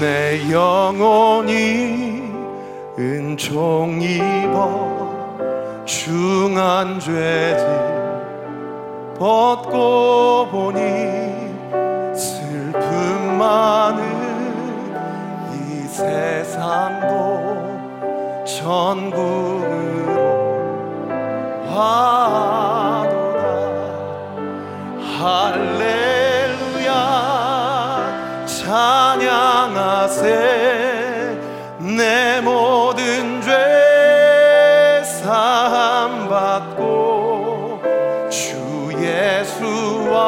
내 영혼이 은총 입어 중한 죄질 벗고 보니 슬픔 많은 이 세상도 천국으로 화도다. 할렐루야. 찬양 하세 내 모든 죄 사함 받고 주 예수와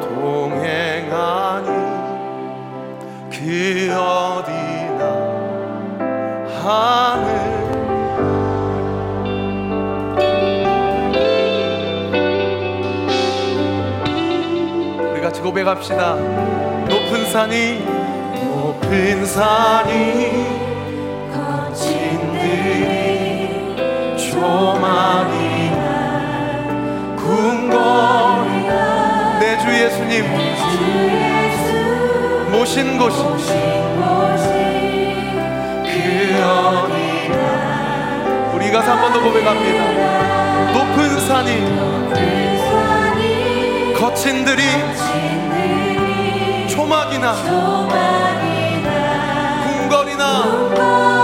동행하니 그 어디나 하늘 우리 같이 고백합시다 높은 산이 높은 산이 거친 들이 조만이나 궁궐이나 내주 예수님 모신 곳이 그 어디나 우리 가서 한 번 더 고백합니다. 높은 산이 거친 들이 초막이나 궁궐이나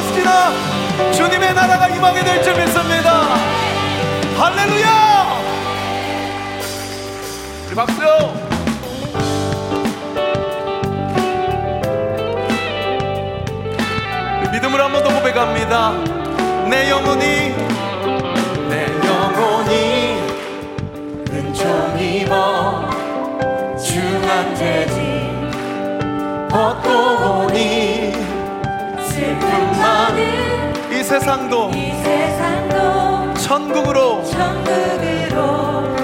곳이나 주님의 나라가 임하게 될 줄 믿습니다. 할렐루야! 우리 박수 우리 믿음으로 한번 더 고백합니다. 내 영혼이 내 영혼이 은총 입어 죄지 벗고 보니 세상도 이 세상도 천국으로 천국으로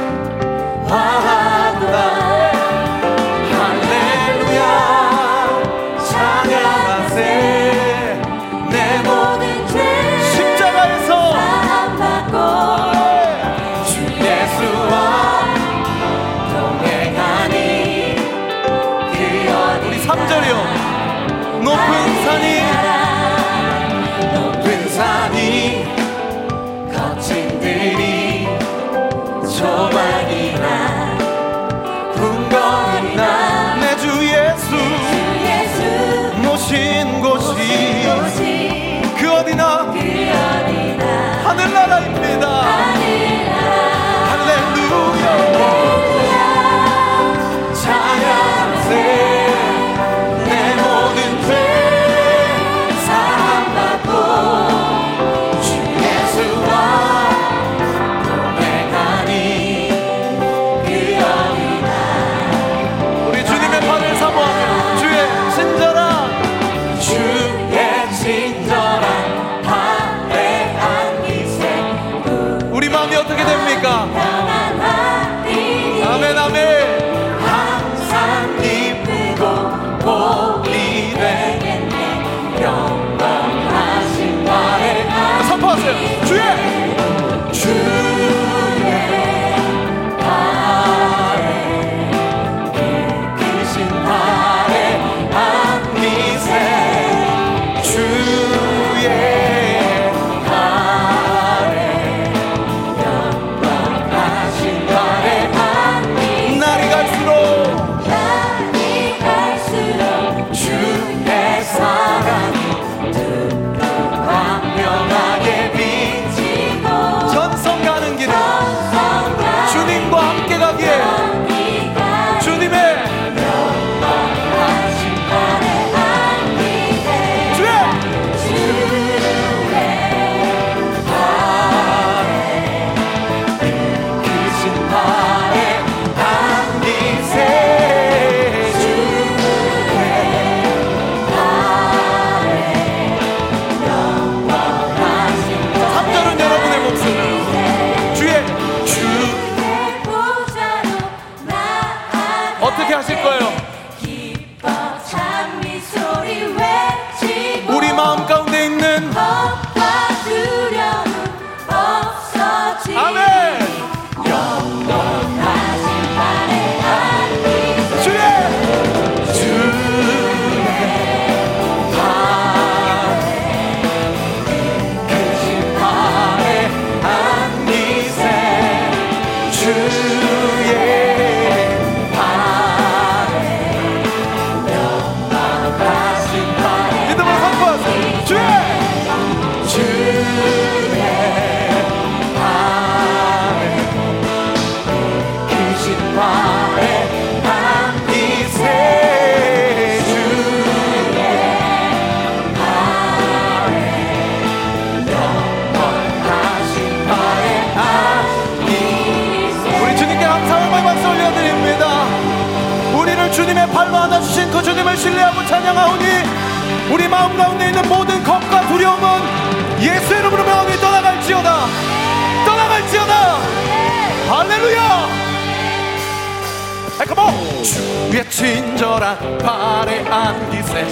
주의 친절한 발에 안기세.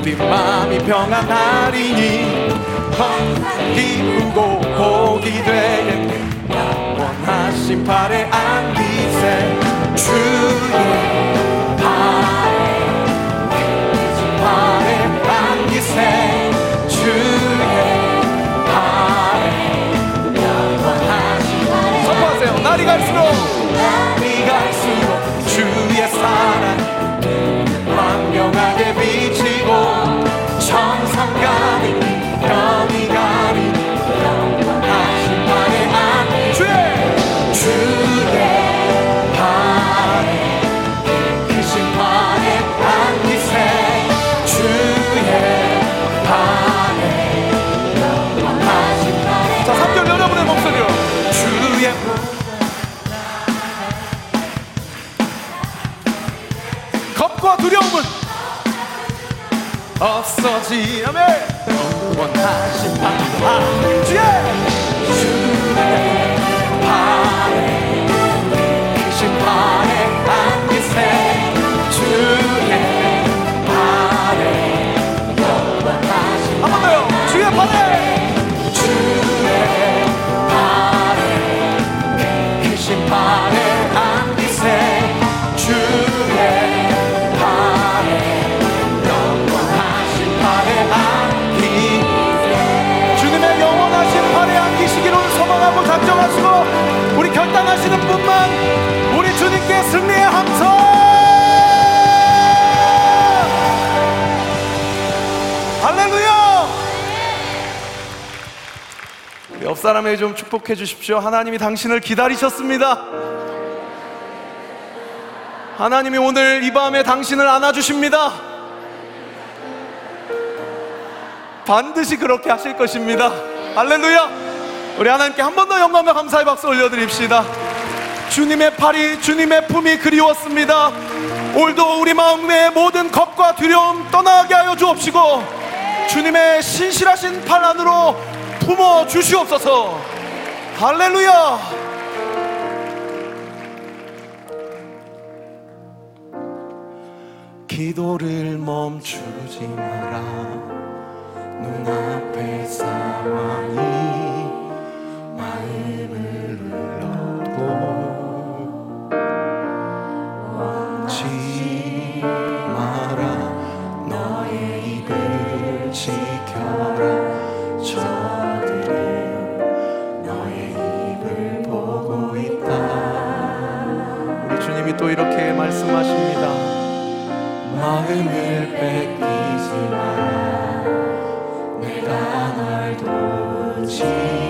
우리 마음이 평안하리니 기우고 복이 되겠네 원하신 발에 안기세. 주의 발에 안기세. 주의 발에. 선포하세요. 날이 갈수록 겁과 두려움은 없어지. 아멘. 원하신 바 주의! 주의 옆 사람에게 좀 축복해 주십시오 하나님이 당신을 기다리셨습니다 하나님이 오늘 이 밤에 당신을 안아주십니다 반드시 그렇게 하실 것입니다. 할렐루야! 우리 하나님께 한 번 더 영광과 감사의 박수 올려드립시다. 주님의 팔이, 주님의 품이 그리웠습니다. 오늘도 우리 마음의 모든 겁과 두려움 떠나게 하여 주옵시고, 주님의 신실하신 팔 안으로 품어 주시옵소서. 할렐루야! 기도를 멈추지 마라. 눈앞의 상황이 또 이렇게 말씀하십니다. 마음을 뺏기지 마. 내가 널 도우지.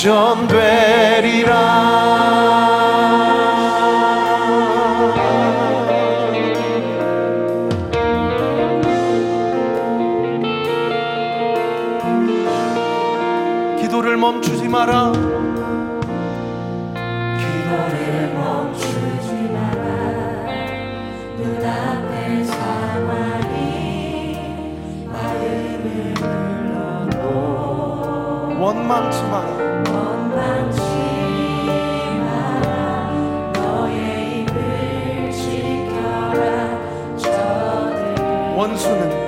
전되리라. 기도를 멈추지 마라. 是的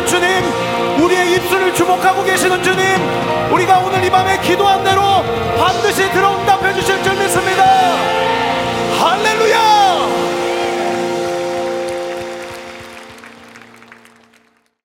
계시는 주님, 우리의 입술을 주목하고 계시는 주님, 우리가 오늘 이 밤에 기도한 대로 반드시 들어 응답해 주실 줄 믿습니다. 할렐루야!